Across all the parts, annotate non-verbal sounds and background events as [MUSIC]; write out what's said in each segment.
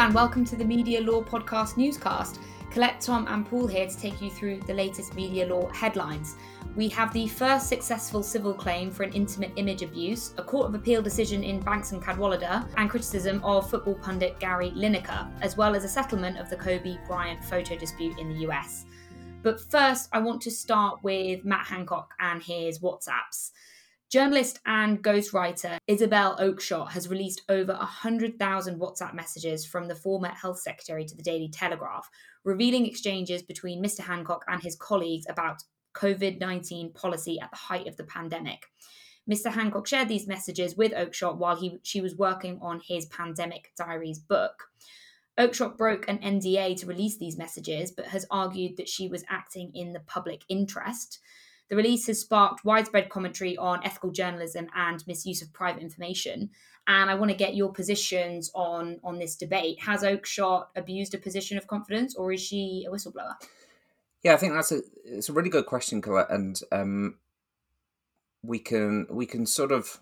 And welcome to the Media Law Podcast newscast. Colette, Tom, and Paul here to take you through the latest media law headlines. We have the first successful civil claim for an intimate image abuse, a Court of Appeal decision in Banks and Cadwalladr, and criticism of football pundit Gary Lineker, as well as a settlement of the Kobe Bryant photo dispute in the US. But first, I want to start with Matt Hancock and his WhatsApps. Journalist and ghostwriter Isabel Oakeshott has released over 100,000 WhatsApp messages from the former health secretary to the Daily Telegraph, revealing exchanges between Mr. Hancock and his colleagues about COVID 19 policy at the height of the pandemic. Mr. Hancock shared these messages with Oakeshott while he, she was working on his Pandemic Diaries book. Oakeshott broke an NDA to release these messages, but has argued that she was acting in the public interest. The release has sparked widespread commentary on ethical journalism and misuse of private information. And I want to get your positions on on this debate. Has Oakeshott abused a position of confidence, or is she a whistleblower? Yeah, I think that's a it's a really good question, Colette, and um, we can we can sort of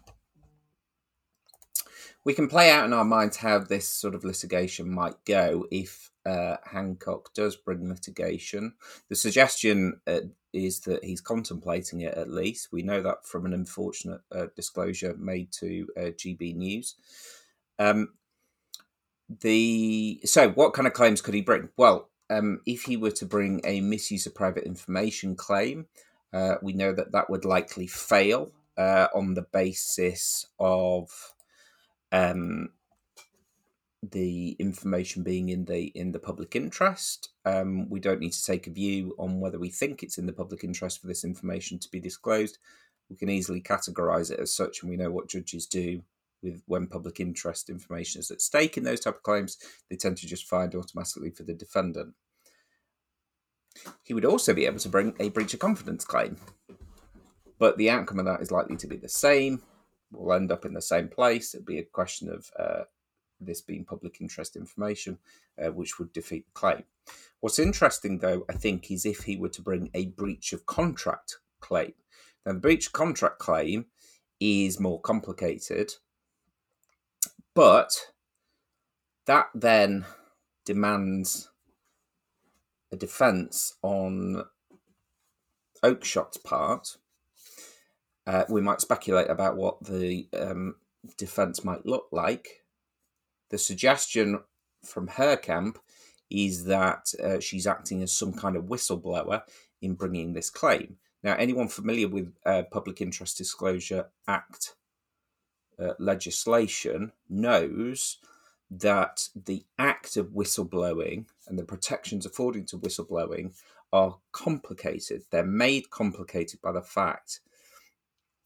we can play out in our minds how this sort of litigation might go if uh, Hancock does bring litigation. The suggestion uh, is that he's contemplating it at least. We know that from an unfortunate uh, disclosure made to uh, GB News. Um, the so what kind of claims could he bring? Well, um, if he were to bring a misuse of private information claim, uh, we know that that would likely fail uh, on the basis of um, the information being in the in the public interest. Um, we don't need to take a view on whether we think it's in the public interest for this information to be disclosed. We can easily categorize it as such, and we know what judges do with when public interest information is at stake in those type of claims. They tend to just find automatically for the defendant. He would also be able to bring a breach of confidence claim, but the outcome of that is likely to be the same. We'll end up in the same place. It'd be a question of uh, this being public interest information, uh, which would defeat the claim. What's interesting, though, I think, is if he were to bring a breach of contract claim. Now, the breach of contract claim is more complicated, but that then demands a defence on Oakeshott's part. Uh, we might speculate about what the um, defence might look like the suggestion from her camp is that uh, she's acting as some kind of whistleblower in bringing this claim. Now, anyone familiar with uh, Public Interest Disclosure Act uh, legislation knows that the act of whistleblowing and the protections afforded to whistleblowing are complicated. They're made complicated by the fact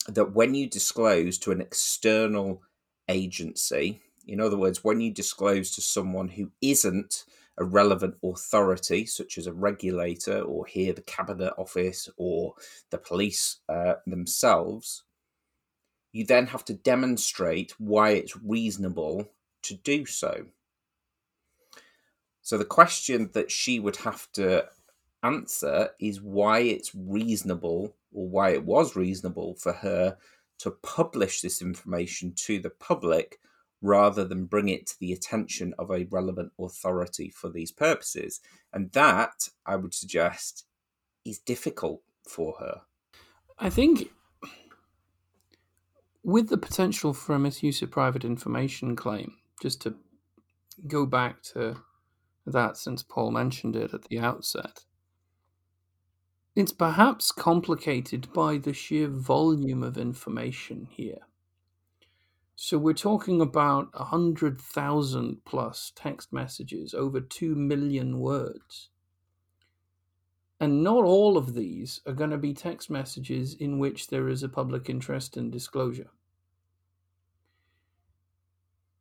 that when you disclose to an external agency, in other words, when you disclose to someone who isn't a relevant authority, such as a regulator or here the Cabinet Office or the police uh, themselves, you then have to demonstrate why it's reasonable to do so. So the question that she would have to answer is why it's reasonable or why it was reasonable for her to publish this information to the public rather than bring it to the attention of a relevant authority for these purposes. And that, I would suggest, is difficult for her. I think with the potential for a misuse of private information claim, just to go back to that since Paul mentioned it at the outset, it's perhaps complicated by the sheer volume of information here. So we're talking about a hundred thousand plus text messages, over two million words. And not all of these are going to be text messages in which there is a public interest in disclosure.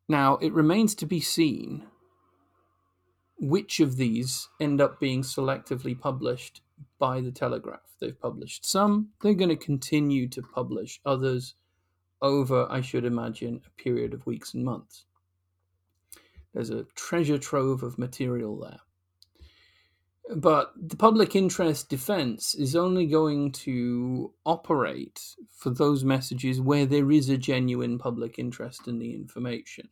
Now, it remains to be seen which of these end up being selectively published by the Telegraph. They've published some, they're going to continue to publish others over, I should imagine, a period of weeks and months. There's a treasure trove of material there. But the public interest defense is only going to operate for those messages where there is a genuine public interest in the information.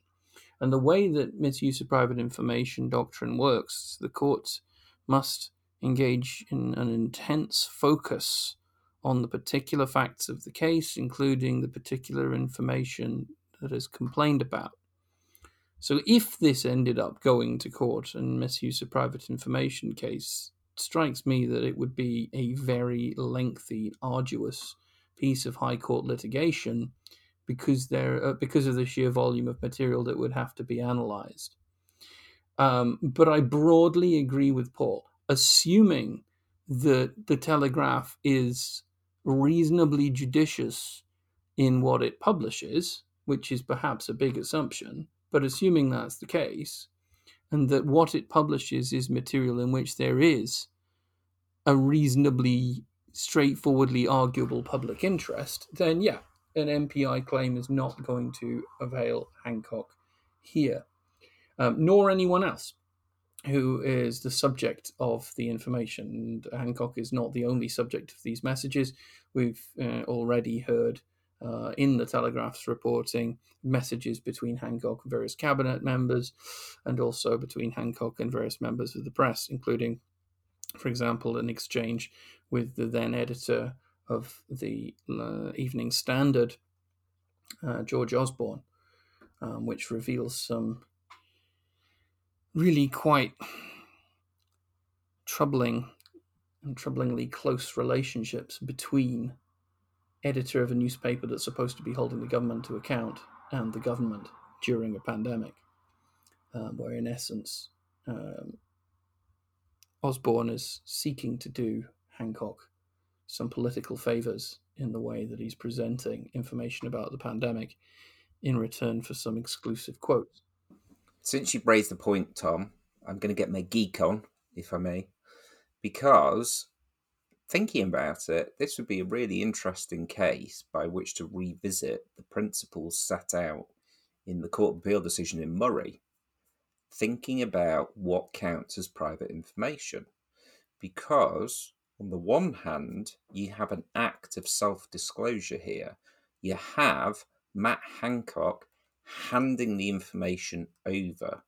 And the way that misuse of private information doctrine works, the courts must engage in an intense focus on the particular facts of the case, including the particular information that is complained about. So, if this ended up going to court and misuse of private information case, strikes me that it would be a very lengthy, arduous piece of high court litigation because there uh, because of the sheer volume of material that would have to be analyzed. Um, but I broadly agree with Paul, assuming that the Telegraph is reasonably judicious in what it publishes, which is perhaps a big assumption, but assuming that's the case, and that what it publishes is material in which there is a reasonably straightforwardly arguable public interest, then yeah, an MPI claim is not going to avail Hancock here, um, nor anyone else who is the subject of the information. And Hancock is not the only subject of these messages. We've uh, already heard uh, in the Telegraph's reporting messages between Hancock and various cabinet members, and also between Hancock and various members of the press, including, for example, an exchange with the then editor of the uh, Evening Standard, uh, George Osborne, um, which reveals some really quite troubling and troublingly close relationships between editor of a newspaper that's supposed to be holding the government to account and the government during a pandemic, um, where in essence um, Osborne is seeking to do Hancock some political favors in the way that he's presenting information about the pandemic in return for some exclusive quotes. Since you raised the point, Tom, I'm going to get my geek on, if I may, because thinking about it, this would be a really interesting case by which to revisit the principles set out in the Court of Appeal decision in Murray, thinking about what counts as private information. Because, on the one hand, you have an act of self disclosure here. You have Matt Hancock handing the information over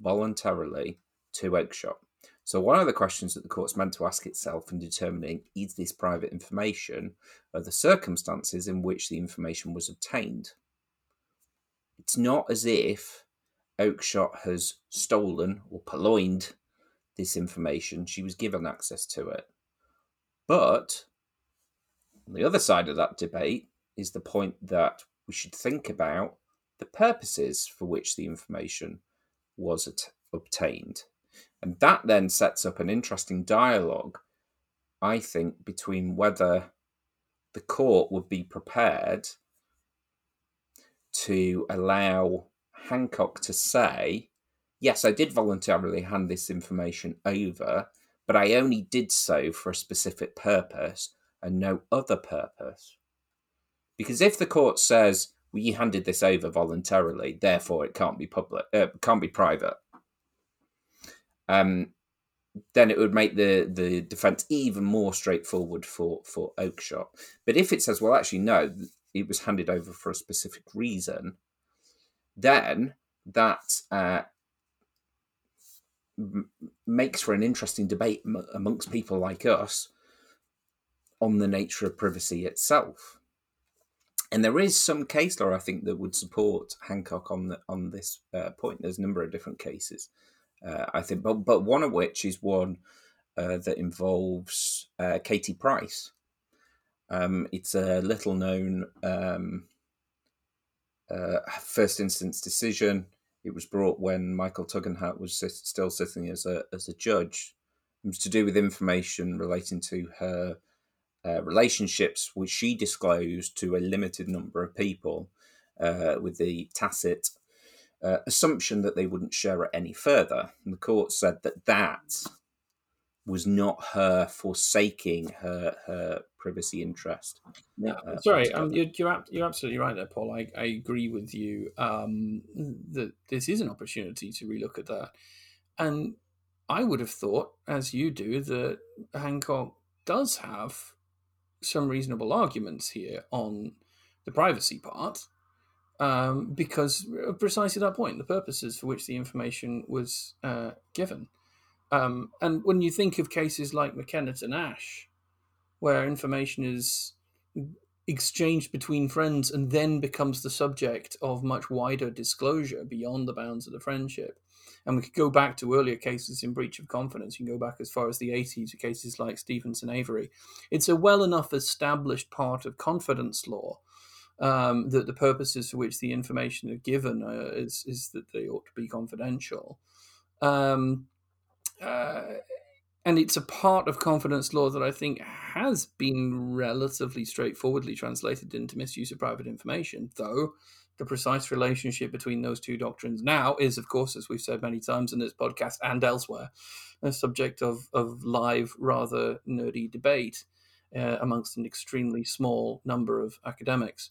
voluntarily to Oakeshott. So, one of the questions that the court's meant to ask itself in determining is this private information are the circumstances in which the information was obtained. It's not as if Oakeshott has stolen or purloined this information, she was given access to it. But on the other side of that debate is the point that we should think about the purposes for which the information was at- obtained. And that then sets up an interesting dialogue, I think, between whether the court would be prepared to allow Hancock to say, yes, I did voluntarily hand this information over, but I only did so for a specific purpose and no other purpose. Because if the court says, well, handed this over voluntarily, therefore it can't be public, uh, can't be private, um, then it would make the the defense even more straightforward for for Oakeshott. But if it says, well, actually, no, it was handed over for a specific reason, then that uh, makes for an interesting debate m- amongst people like us on the nature of privacy itself. And there is some case law, I think, that would support Hancock on the, on this uh, point. There's a number of different cases uh, I think, but but one of which is one uh, that involves uh, Katie Price. Um, it's a little known um, uh, first instance decision. It was brought when Michael Tugendhat was still sitting as a as a judge. It was to do with information relating to her uh, relationships, which she disclosed to a limited number of people, uh, with the tacit uh, assumption that they wouldn't share it any further. And the court said that that was not her forsaking her her privacy interest. Yeah, uh, sorry, um, you're, you're, you're absolutely right there, Paul. I, I agree with you um, that this is an opportunity to relook at that. And I would have thought, as you do, that Hancock does have some reasonable arguments here on the privacy part um, because precisely that point, the purposes for which the information was uh, given. Um, and when you think of cases like McKennitt and Ash, where information is exchanged between friends and then becomes the subject of much wider disclosure beyond the bounds of the friendship. And we could go back to earlier cases in breach of confidence. You can go back as far as the 80s, to cases like Stephens and Avery. It's a well enough established part of confidence law um, that the purposes for which the information are given uh, is, is that they ought to be confidential. Um, uh, and it's a part of confidence law that I think has been relatively straightforwardly translated into misuse of private information, though the precise relationship between those two doctrines now is, of course, as we've said many times in this podcast and elsewhere, a subject of, of live, rather nerdy debate uh, amongst an extremely small number of academics.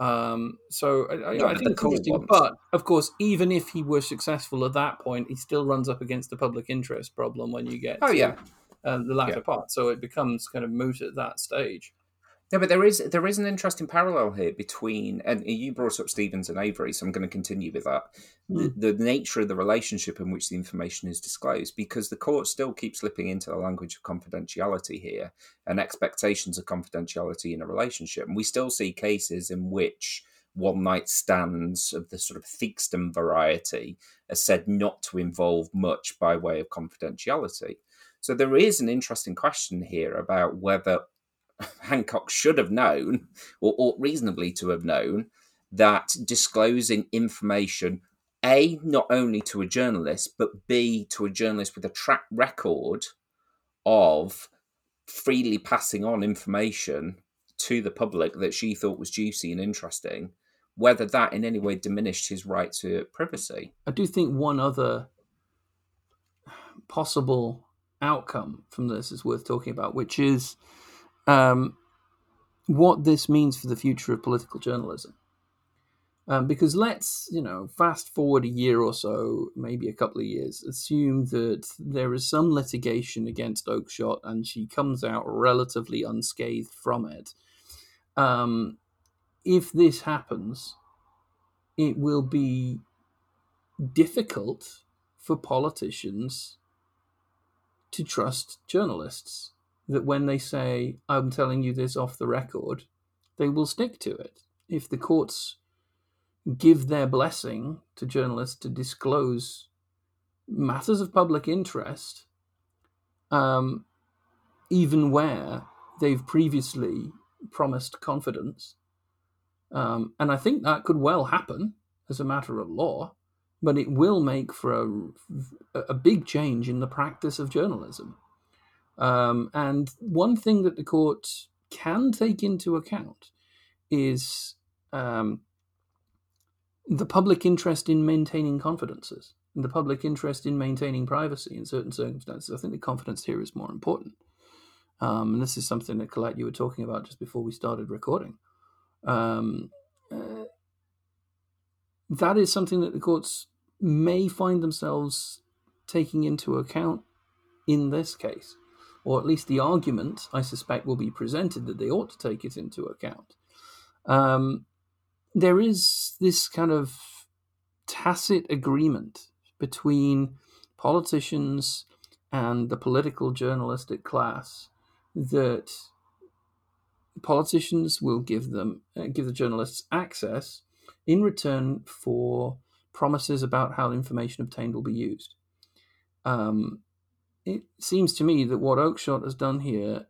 Um, so I, I, I think it's cool interesting. Ones. But of course, even if he were successful at that point, he still runs up against the public interest problem when you get oh to, yeah uh, the latter yeah. part. So it becomes kind of moot at that stage. Yeah, but there is there is an interesting parallel here between, and you brought up Stephens and Avery, so I'm going to continue with that. Mm. The, the, nature of the relationship in which the information is disclosed, because the court still keeps slipping into the language of confidentiality here and expectations of confidentiality in a relationship, and we still see cases in which one night stands of the sort of Theakston variety are said not to involve much by way of confidentiality. So there is an interesting question here about whether Hancock should have known, or ought reasonably to have known, that disclosing information, A, not only to a journalist, but B, to a journalist with a track record of freely passing on information to the public that she thought was juicy and interesting, whether that in any way diminished his right to privacy. I do think one other possible outcome from this is worth talking about, which is um, what this means for the future of political journalism. Um, because let's, you know, fast forward a year or so, maybe a couple of years, assume that there is some litigation against Oakeshott and she comes out relatively unscathed from it. Um, if this happens, it will be difficult for politicians to trust journalists that when they say, I'm telling you this off the record, they will stick to it. If the courts give their blessing to journalists to disclose matters of public interest, um, even where they've previously promised confidence. Um, and I think that could well happen as a matter of law, but it will make for a, a big change in the practice of journalism. Um, and one thing that the court can take into account is um, the public interest in maintaining confidences the public interest in maintaining privacy in certain circumstances. I think the confidence here is more important. Um, and this is something that Colette you were talking about just before we started recording. Um, uh, that is something that the courts may find themselves taking into account in this case or at least the argument, I suspect, will be presented that they ought to take it into account. Um, there is this kind of tacit agreement between politicians and the political journalistic class that politicians will give them uh, give the journalists access in return for promises about how information obtained will be used. Um, it seems to me that what Oakeshott has done here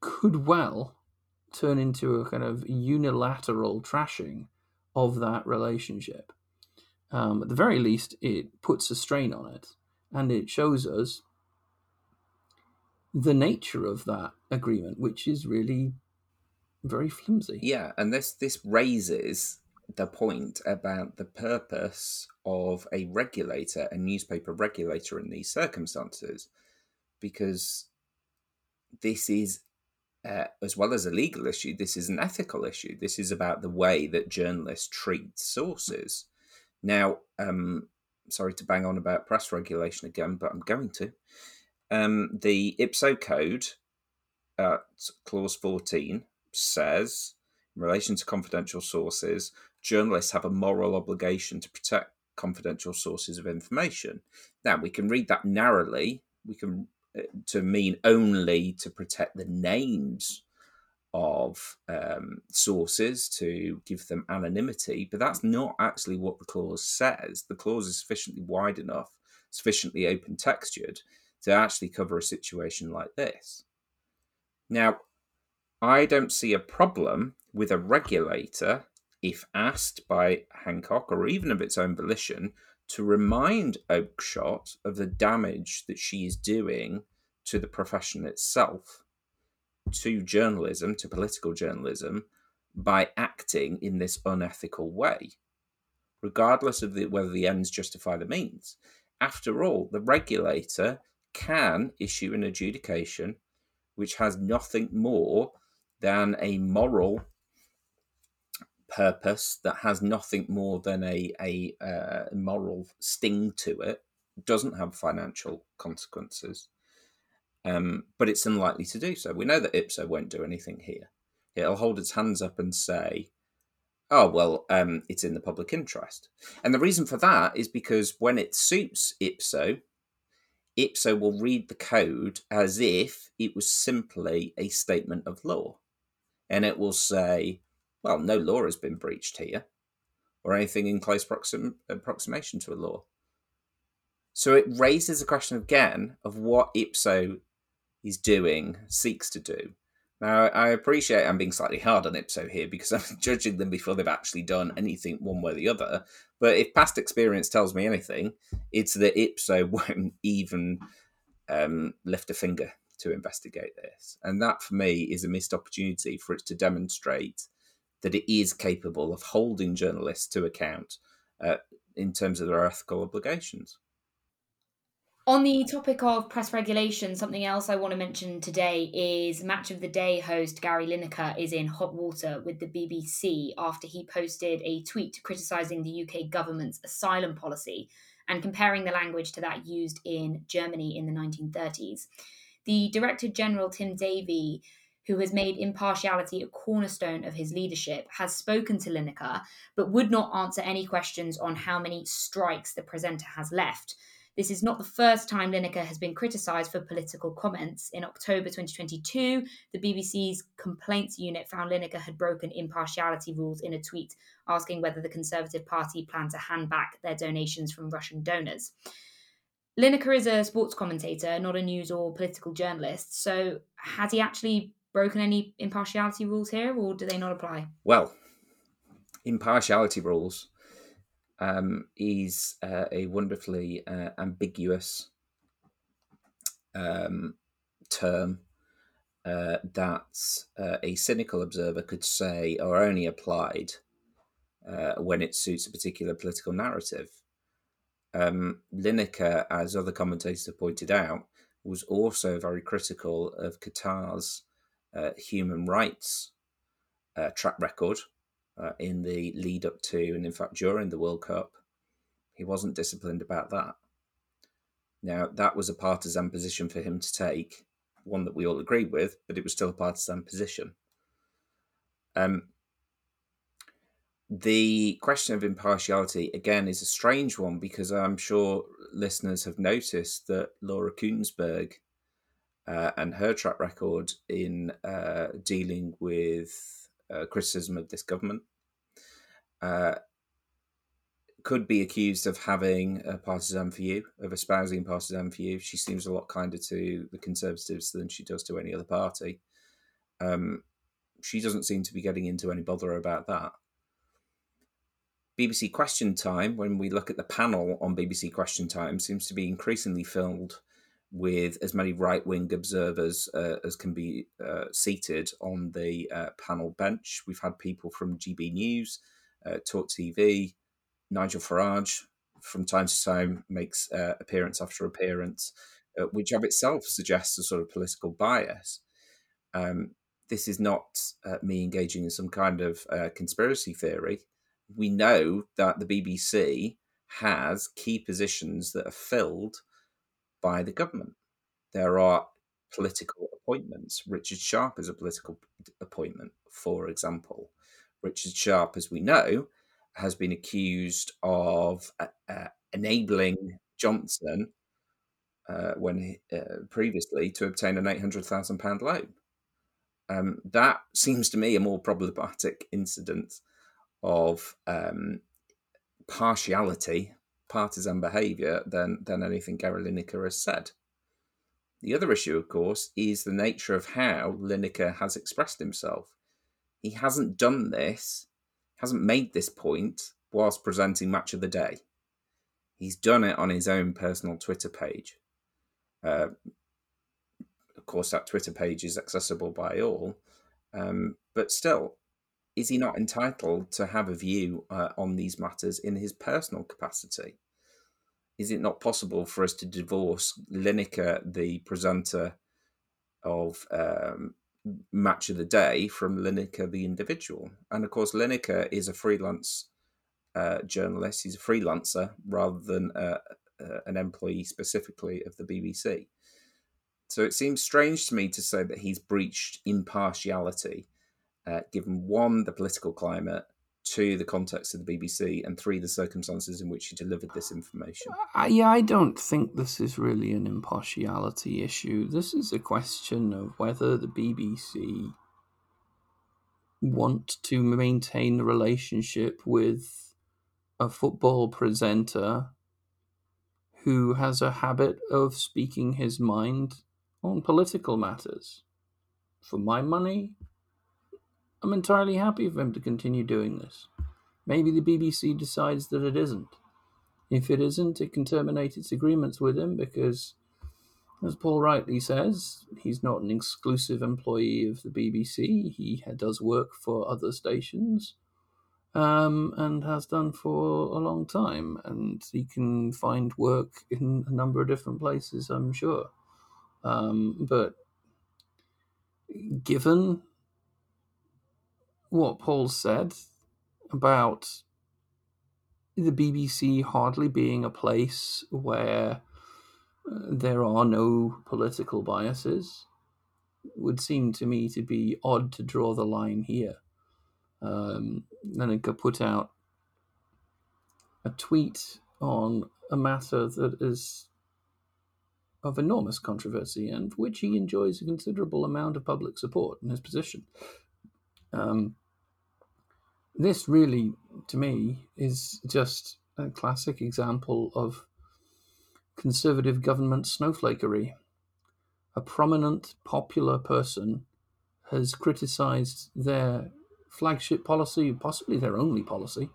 could well turn into a kind of unilateral trashing of that relationship. Um, at the very least, it puts a strain on it and it shows us the nature of that agreement, which is really very flimsy. Yeah, and this this raises the point about the purpose of a regulator, a newspaper regulator in these circumstances because this is, uh, as well as a legal issue, this is an ethical issue. This is about the way that journalists treat sources. Now, um, sorry to bang on about press regulation again, but I'm going to. Um, the IPSO code at clause 14 says, in relation to confidential sources, journalists have a moral obligation to protect confidential sources of information. Now, we can read that narrowly. We can to mean only to protect the names of um, sources to give them anonymity, but that's not actually what the clause says. The clause is sufficiently wide enough, sufficiently open textured to actually cover a situation like this. Now, I don't see a problem with a regulator, if asked by Hancock or even of its own volition, to remind Oakeshott of the damage that she is doing to the profession itself to journalism, to political journalism, by acting in this unethical way, regardless of the, whether the ends justify the means. After all, the regulator can issue an adjudication which has nothing more than a moral purpose that has nothing more than a a uh, moral sting to it doesn't have financial consequences um, but it's unlikely to do so. We know that IPSO won't do anything here. It'll hold its hands up and say, oh, well, um, it's in the public interest. And the reason for that is because when it suits IPSO, IPSO will read the code as if it was simply a statement of law. And it will say, well, no law has been breached here, or anything in close proxim- approximation to a law. So it raises the question again of what IPSO is doing, seeks to do. Now, I appreciate I'm being slightly hard on Ipso here because [LAUGHS] I'm judging them before they've actually done anything one way or the other. But if past experience tells me anything, it's that Ipso [LAUGHS] won't even um, lift a finger to investigate this. And that, for me, is a missed opportunity for it to demonstrate that it is capable of holding journalists to account uh, in terms of their ethical obligations. On the topic of press regulation, something else I want to mention today is Match of the Day host Gary Lineker is in hot water with the BBC after he posted a tweet criticising the UK government's asylum policy and comparing the language to that used in Germany in the 1930s. The Director General Tim Davie, who has made impartiality a cornerstone of his leadership, has spoken to Lineker but would not answer any questions on how many strikes the presenter has left. This is not the first time Lineker has been criticised for political comments. In October 2022, the BBC's complaints unit found Lineker had broken impartiality rules in a tweet asking whether the Conservative Party planned to hand back their donations from Russian donors. Lineker is a sports commentator, not a news or political journalist. So, has he actually broken any impartiality rules here, or do they not apply? Well, impartiality rules um, is uh, a wonderfully uh, ambiguous um, term uh, that uh, a cynical observer could say are only applied uh, when it suits a particular political narrative. Um, Lineker, as other commentators have pointed out, was also very critical of Qatar's uh, human rights track record uh, in the lead up to, and in fact during the World Cup. He wasn't disciplined about that. Now, that was a partisan position for him to take, one that we all agreed with, but it was still a partisan position. Um, the question of impartiality, again, is a strange one because I'm sure listeners have noticed that Laura Kuenssberg uh, and her track record in uh, dealing with uh, criticism of this government. Uh, could be accused of having a partisan view, of espousing partisan view. She seems a lot kinder to the Conservatives than she does to any other party. Um, she doesn't seem to be getting into any bother about that. BBC Question Time, when we look at the panel on BBC Question Time, seems to be increasingly filled with as many right wing observers uh, as can be uh, seated on the uh, panel bench. We've had people from GB News, uh, Talk TV, Nigel Farage from time to time makes uh, appearance after appearance, uh, which of itself suggests a sort of political bias. Um, this is not me engaging in some kind of conspiracy theory. We know that the BBC has key positions that are filled by the government. There are political appointments. Richard Sharp is a political appointment, for example. Richard Sharp, as we know, has been accused of uh, uh, enabling Johnson uh, when he, uh, previously to obtain an eight hundred thousand pound loan. Um, that seems to me a more problematic incident of um, partiality, partisan behaviour than than anything Gary Lineker has said. The other issue, of course, is the nature of how Lineker has expressed himself. He hasn't done this, hasn't made this point whilst presenting Match of the Day. He's done it on his own personal Twitter page. Uh, of course, that Twitter page is accessible by all, um, but still, is he not entitled to have a view uh, on these matters in his personal capacity? is it not possible for us to divorce Lineker, the presenter of um, Match of the Day, from Lineker, the individual? And of course, Lineker is a freelance uh, journalist. He's a freelancer rather than uh, uh, an employee specifically of the BBC. So it seems strange to me to say that he's breached impartiality, uh, given one, the political climate, two, the context of the BBC, and three, the circumstances in which he delivered this information. Yeah, I don't think this is really an impartiality issue. This is a question of whether the BBC want to maintain a relationship with a football presenter who has a habit of speaking his mind on political matters. For my money, I'm entirely happy for him to continue doing this. Maybe the BBC decides that it isn't. If it isn't, it can terminate its agreements with him because, as Paul rightly says, he's not an exclusive employee of the BBC. He does work for other stations um, and has done for a long time. And he can find work in a number of different places, I'm sure. Um, but given what Paul said about the BBC hardly being a place where uh, there are no political biases would seem to me to be odd to draw the line here. Um, Lineker put out a tweet on a matter that is of enormous controversy and for which he enjoys a considerable amount of public support in his position. Um, this really, to me, is just a classic example of conservative government snowflakery. A prominent, popular person has criticized their flagship policy, possibly their only policy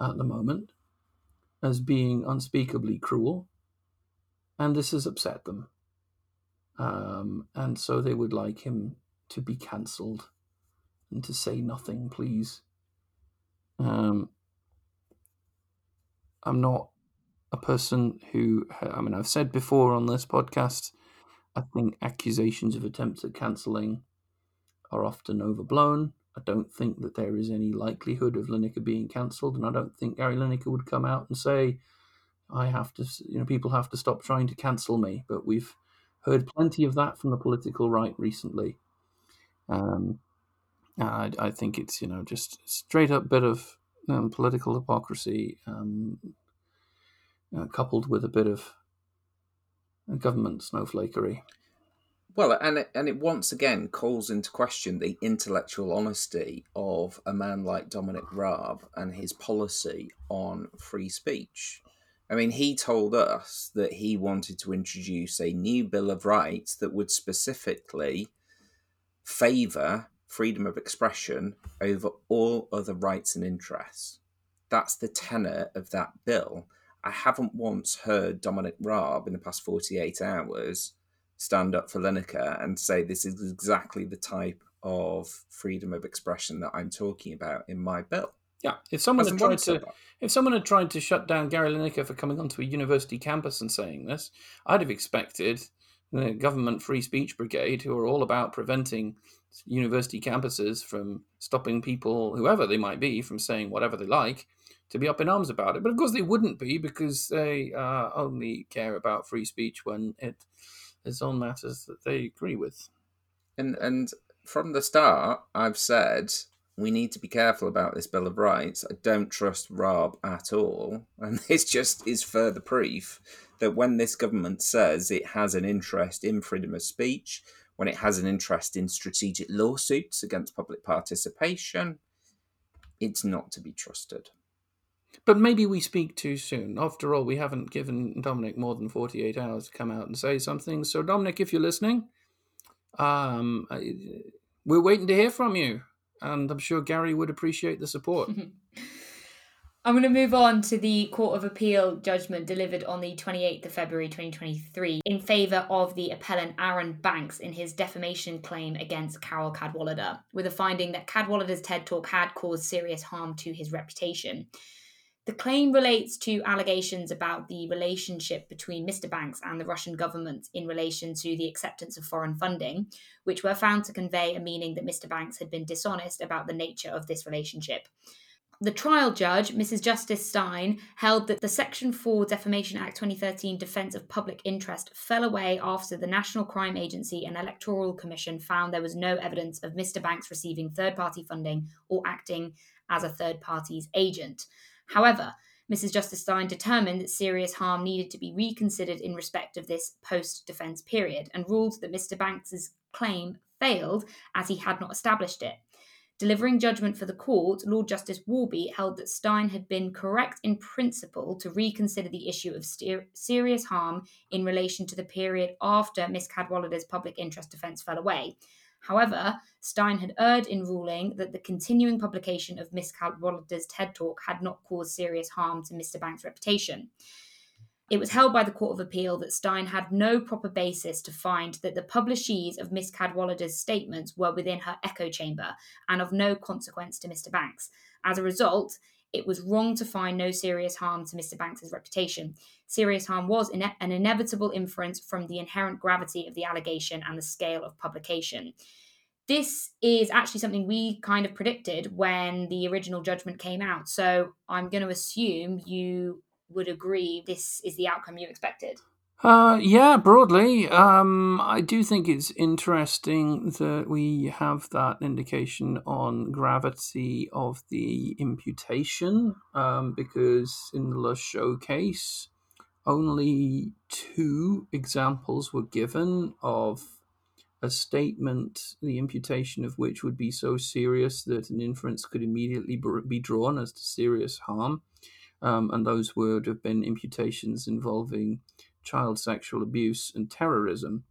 at the moment, as being unspeakably cruel, and this has upset them. Um, and so they would like him to be cancelled and to say nothing, please. Um, I'm not a person who, I mean, I've said before on this podcast, I think accusations of attempts at cancelling are often overblown. I don't think that there is any likelihood of Lineker being cancelled, and I don't think Gary Lineker would come out and say, I have to, you know, people have to stop trying to cancel me. But we've heard plenty of that from the political right recently. Um, I, I think it's you know just straight up bit of um, political hypocrisy, um, uh, coupled with a bit of government snowflakery. Well, and it, and it once again calls into question the intellectual honesty of a man like Dominic Raab and his policy on free speech. I mean, he told us that he wanted to introduce a new Bill of Rights that would specifically favour freedom of expression over all other rights and interests. That's the tenor of that bill. I haven't once heard Dominic Raab in the past 48 hours stand up for Lineker and say this is exactly the type of freedom of expression that I'm talking about in my bill. Yeah, if someone had tried to, if someone had tried to shut down Gary Lineker for coming onto a university campus and saying this, I'd have expected the government free speech brigade, who are all about preventing university campuses from stopping people, whoever they might be, from saying whatever they like, to be up in arms about it. But of course, they wouldn't be because they uh, only care about free speech when it is on matters that they agree with. And and from the start, I've said we need to be careful about this Bill of Rights. I don't trust Raab at all. [LAUGHS] And this just is further proof that when this government says it has an interest in freedom of speech, when it has an interest in strategic lawsuits against public participation, it's not to be trusted. But maybe we speak too soon. After all, we haven't given Dominic more than 48 hours to come out and say something. So, Dominic, if you're listening, um, we're waiting to hear from you and I'm sure Gary would appreciate the support. [LAUGHS] I'm going to move on to the Court of Appeal judgment delivered on the 28th of February 2023 in favour of the appellant Arron Banks in his defamation claim against Carole Cadwalladr, with a finding that Cadwalladr's TED Talk had caused serious harm to his reputation. The claim relates to allegations about the relationship between Mr. Banks and the Russian government in relation to the acceptance of foreign funding, which were found to convey a meaning that Mr. Banks had been dishonest about the nature of this relationship. The trial judge, Mrs. Justice Steyn, held that the Section 4 Defamation Act 2013 defence of public interest fell away after the National Crime Agency and Electoral Commission found there was no evidence of Mr. Banks receiving third party funding or acting as a third party's agent. However, Mrs. Justice Steyn determined that serious harm needed to be reconsidered in respect of this post defence period and ruled that Mr. Banks's claim failed as he had not established it. Delivering judgment for the court, Lord Justice Warby held that Steyn had been correct in principle to reconsider the issue of serious harm in relation to the period after Miss Cadwalladr's public interest defence fell away, However, Steyn had erred in ruling that the continuing publication of Miss Cadwalladr's TED Talk had not caused serious harm to Mr. Banks' reputation. It was held by the Court of Appeal that Steyn had no proper basis to find that the publishees of Miss Cadwalladr's statements were within her echo chamber and of no consequence to Mr. Banks. As a result, it was wrong to find no serious harm to Mr. Banks's reputation. Serious harm was ine- an inevitable inference from the inherent gravity of the allegation and the scale of publication. This is actually something we kind of predicted when the original judgment came out. So I'm going to assume you would agree this is the outcome you expected. Uh, yeah, broadly. Um, I do think it's interesting that we have that indication on gravity of the imputation, um, because in the Lachaux case, only two examples were given of a statement, the imputation of which would be so serious that an inference could immediately be drawn as to serious harm. Um, and those would have been imputations involving child sexual abuse and terrorism.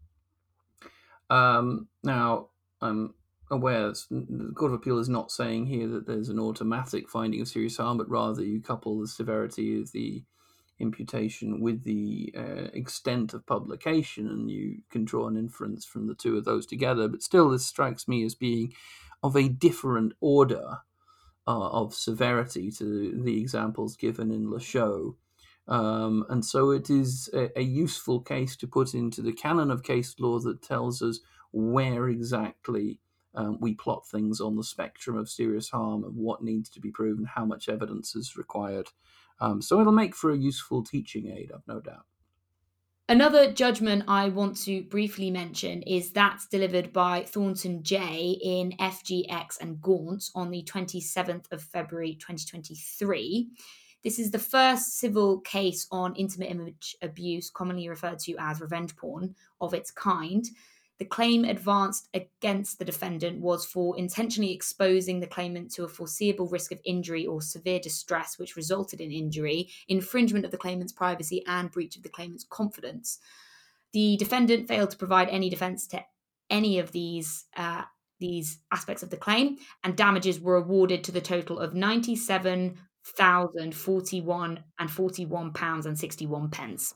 Um, now, I'm aware the Court of Appeal is not saying here that there's an automatic finding of serious harm, but rather you couple the severity of the imputation with the uh, extent of publication, and you can draw an inference from the two of those together. But still, this strikes me as being of a different order uh, of severity to the examples given in Lachaux. Um, and so it is a, a, useful case to put into the canon of case law that tells us where exactly um, we plot things on the spectrum of serious harm and what needs to be proven, how much evidence is required. Um, so it'll make for a useful teaching aid, I've no doubt. Another judgment I want to briefly mention is that delivered by Thornton J in FGX and Gaunt on the 27th of February 2023. This is the first civil case on intimate image abuse, commonly referred to as revenge porn, of its kind. The claim advanced against the defendant was for intentionally exposing the claimant to a foreseeable risk of injury or severe distress which resulted in injury, infringement of the claimant's privacy, and breach of the claimant's confidence. The defendant failed to provide any defense to any of these uh, these aspects of the claim, and damages were awarded to the total of ninety-seven thousand forty-one and forty-one pounds and sixty-one pence.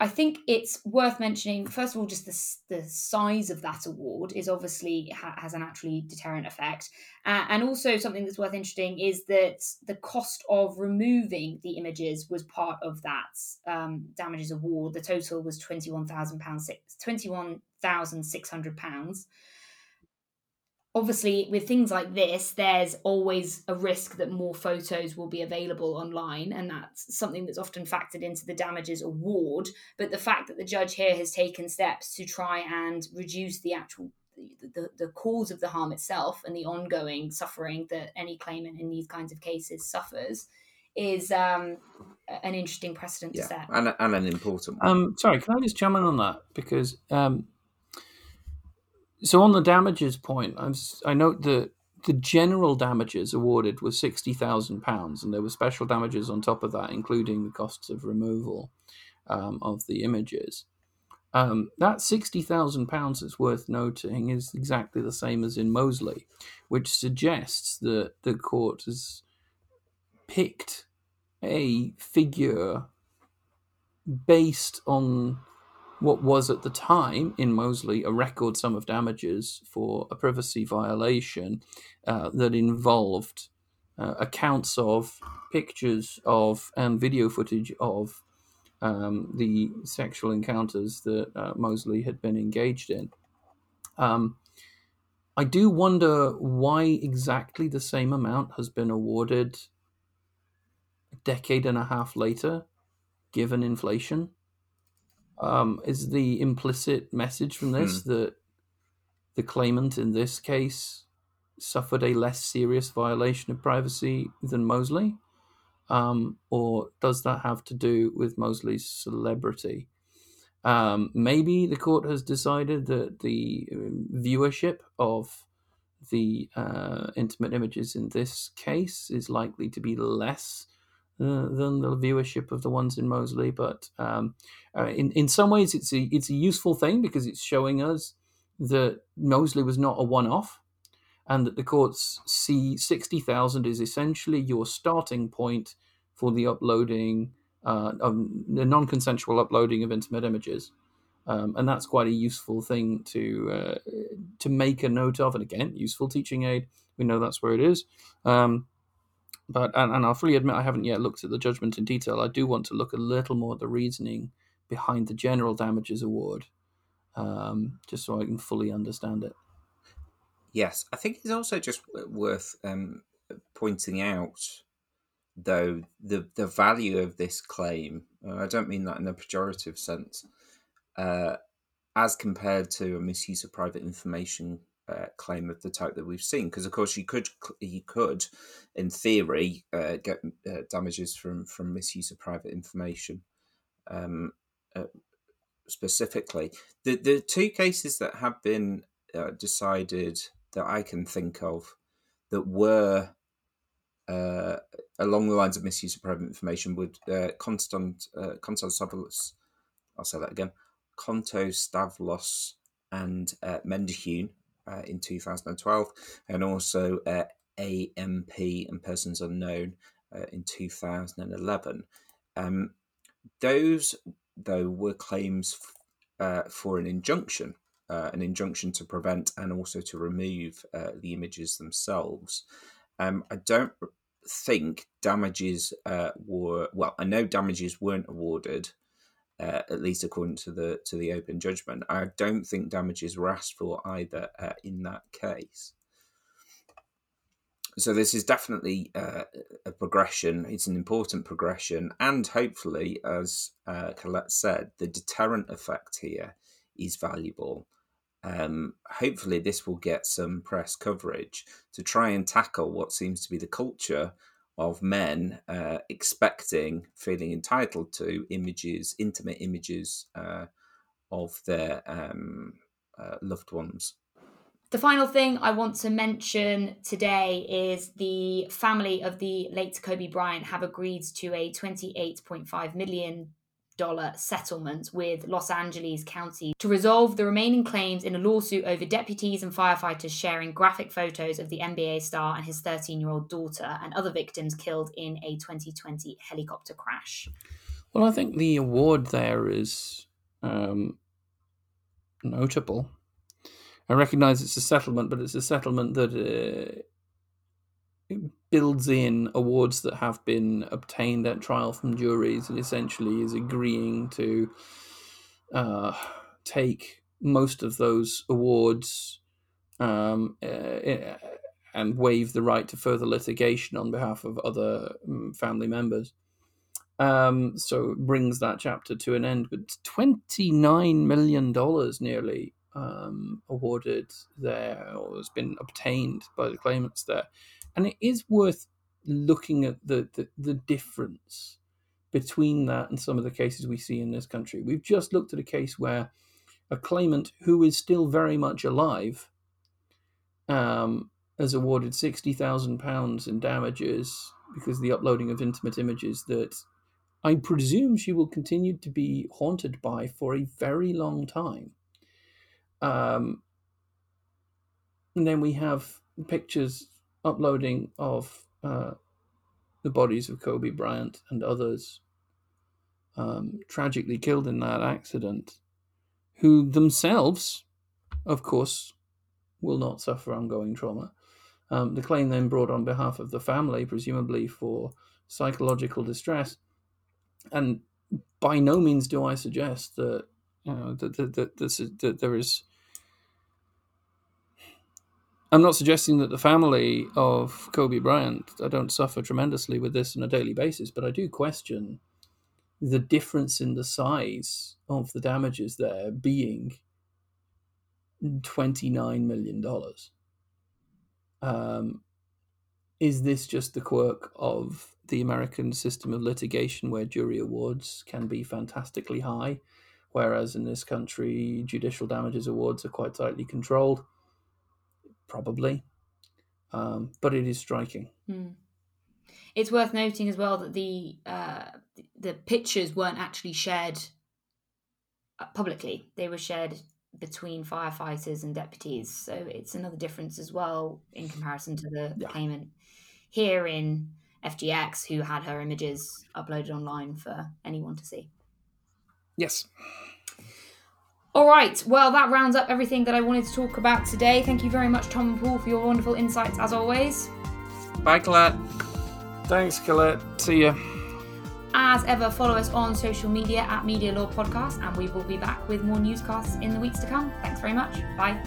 I think it's worth mentioning, first of all, just the, the size of that award is obviously ha- has a naturally deterrent effect. Uh, and also, something that's worth interesting is that the cost of removing the images was part of that um, damages award. The total was £21,600. £21, obviously with things like this there's always a risk that more photos will be available online and that's something that's often factored into the damages award but the fact that the judge here has taken steps to try and reduce the actual the, the cause of the harm itself and the ongoing suffering that any claimant in these kinds of cases suffers is um, an interesting precedent yeah, to set. and, and an important one. Um, sorry, can I just chime in on that because um, so on the damages point, I'm, I note that the general damages awarded was sixty thousand pounds, and there were special damages on top of that, including the costs of removal um, of the images. Um, that sixty thousand pounds is worth noting is exactly the same as in Mosley, which suggests that the court has picked a figure based on what was at the time in Mosley a record sum of damages for a privacy violation uh, that involved uh, accounts of pictures of and video footage of um, the sexual encounters that uh, Mosley had been engaged in. Um, I do wonder why exactly the same amount has been awarded a decade and a half later, given inflation. Um, is the implicit message from this Hmm. that the claimant in this case suffered a less serious violation of privacy than Mosley? Um, or does that have to do with Mosley's celebrity? Um, maybe the court has decided that the um, viewership of the uh, intimate images in this case is likely to be less than the viewership of the ones in Mosley. But um, uh, in in some ways, it's a it's a useful thing because it's showing us that Mosley was not a one off, and that the courts see sixty thousand is essentially your starting point for the uploading, uh, of the non consensual uploading of intimate images. Um, and that's quite a useful thing to uh, to make a note of. And again, useful teaching aid. We know that's where it is. Um, but and, and I'll fully admit I haven't yet looked at the judgment in detail. I do want to look a little more at the reasoning behind the general damages award, um, just so I can fully understand it. Yes, I think it's also just worth um, pointing out, though, the the value of this claim. I don't mean that in a pejorative sense, uh, as compared to a misuse of private information uh, claim of the type that we've seen. Because of course, you could you could, in theory, uh, get uh, damages from from misuse of private information. Um, uh, specifically, the the two cases that have been uh, decided that I can think of that were uh, along the lines of misuse of private information would Constant uh, Konstantinos, I'll say that again, Contostavlos and uh, Mendahun uh, in 2012, and also uh, AMP and Persons Unknown uh, in 2011. Um, those, though, were claims f- uh, for an injunction uh, an injunction to prevent and also to remove uh, the images themselves. Um, I don't think damages were well. I know damages weren't awarded, uh, at least according to the to the open judgment. I don't think damages were asked for either uh, in that case. So this is definitely uh, a progression. It's an important progression, and hopefully, as uh, Colette said, the deterrent effect here is valuable. Um, hopefully, this will get some press coverage to try and tackle what seems to be the culture of men uh, expecting, feeling entitled to images, intimate images uh, of their um, uh, loved ones. The final thing I want to mention today is the family of the late Kobe Bryant have agreed to a $28.5 million settlement with Los Angeles County to resolve the remaining claims in a lawsuit over deputies and firefighters sharing graphic photos of the NBA star and his 13 year old daughter and other victims killed in a 2020 helicopter crash. Well, I think the award there is um, notable. I recognise it's a settlement, but it's a settlement that uh, builds in awards that have been obtained at trial from juries and essentially is agreeing to uh, take most of those awards um, uh, and waive the right to further litigation on behalf of other um, family members. Um, so it brings that chapter to an end with $29 million nearly um, awarded there or has been obtained by the claimants there. And it is worth looking at the, the, the difference between that and some of the cases we see in this country. We've just looked at a case where a claimant who is still very much alive um, has awarded £60,000 in damages because of the uploading of intimate images that I presume she will continue to be haunted by for a very long time. Um, and then we have pictures uploading of uh, the bodies of Kobe Bryant and others um, tragically killed in that accident, who themselves, of course, will not suffer ongoing trauma. Um, the claim then brought on behalf of the family, presumably for psychological distress. And by no means do I suggest that you know that that, that, is, that there is. I'm not suggesting that the family of Kobe Bryant I don't suffer tremendously with this on a daily basis, but I do question the difference in the size of the damages there being $29 million. Um, is this just the quirk of the American system of litigation where jury awards can be fantastically high, whereas in this country, judicial damages awards are quite tightly controlled? Probably. Um, but it is striking. Mm. It's worth noting as well that the uh, the pictures weren't actually shared uh, publicly; they were shared between firefighters and deputies. So it's another difference as well in comparison to the, the yeah. claimant here in FGX, who had her images uploaded online for anyone to see. Yes. All right. Well, that rounds up everything that I wanted to talk about today. Thank you very much, Tom and Paul, for your wonderful insights as always. Bye, Colette. Thanks, Colette. See ya. As ever, follow us on social media at Media Law Podcast, and we will be back with more newscasts in the weeks to come. Thanks very much. Bye.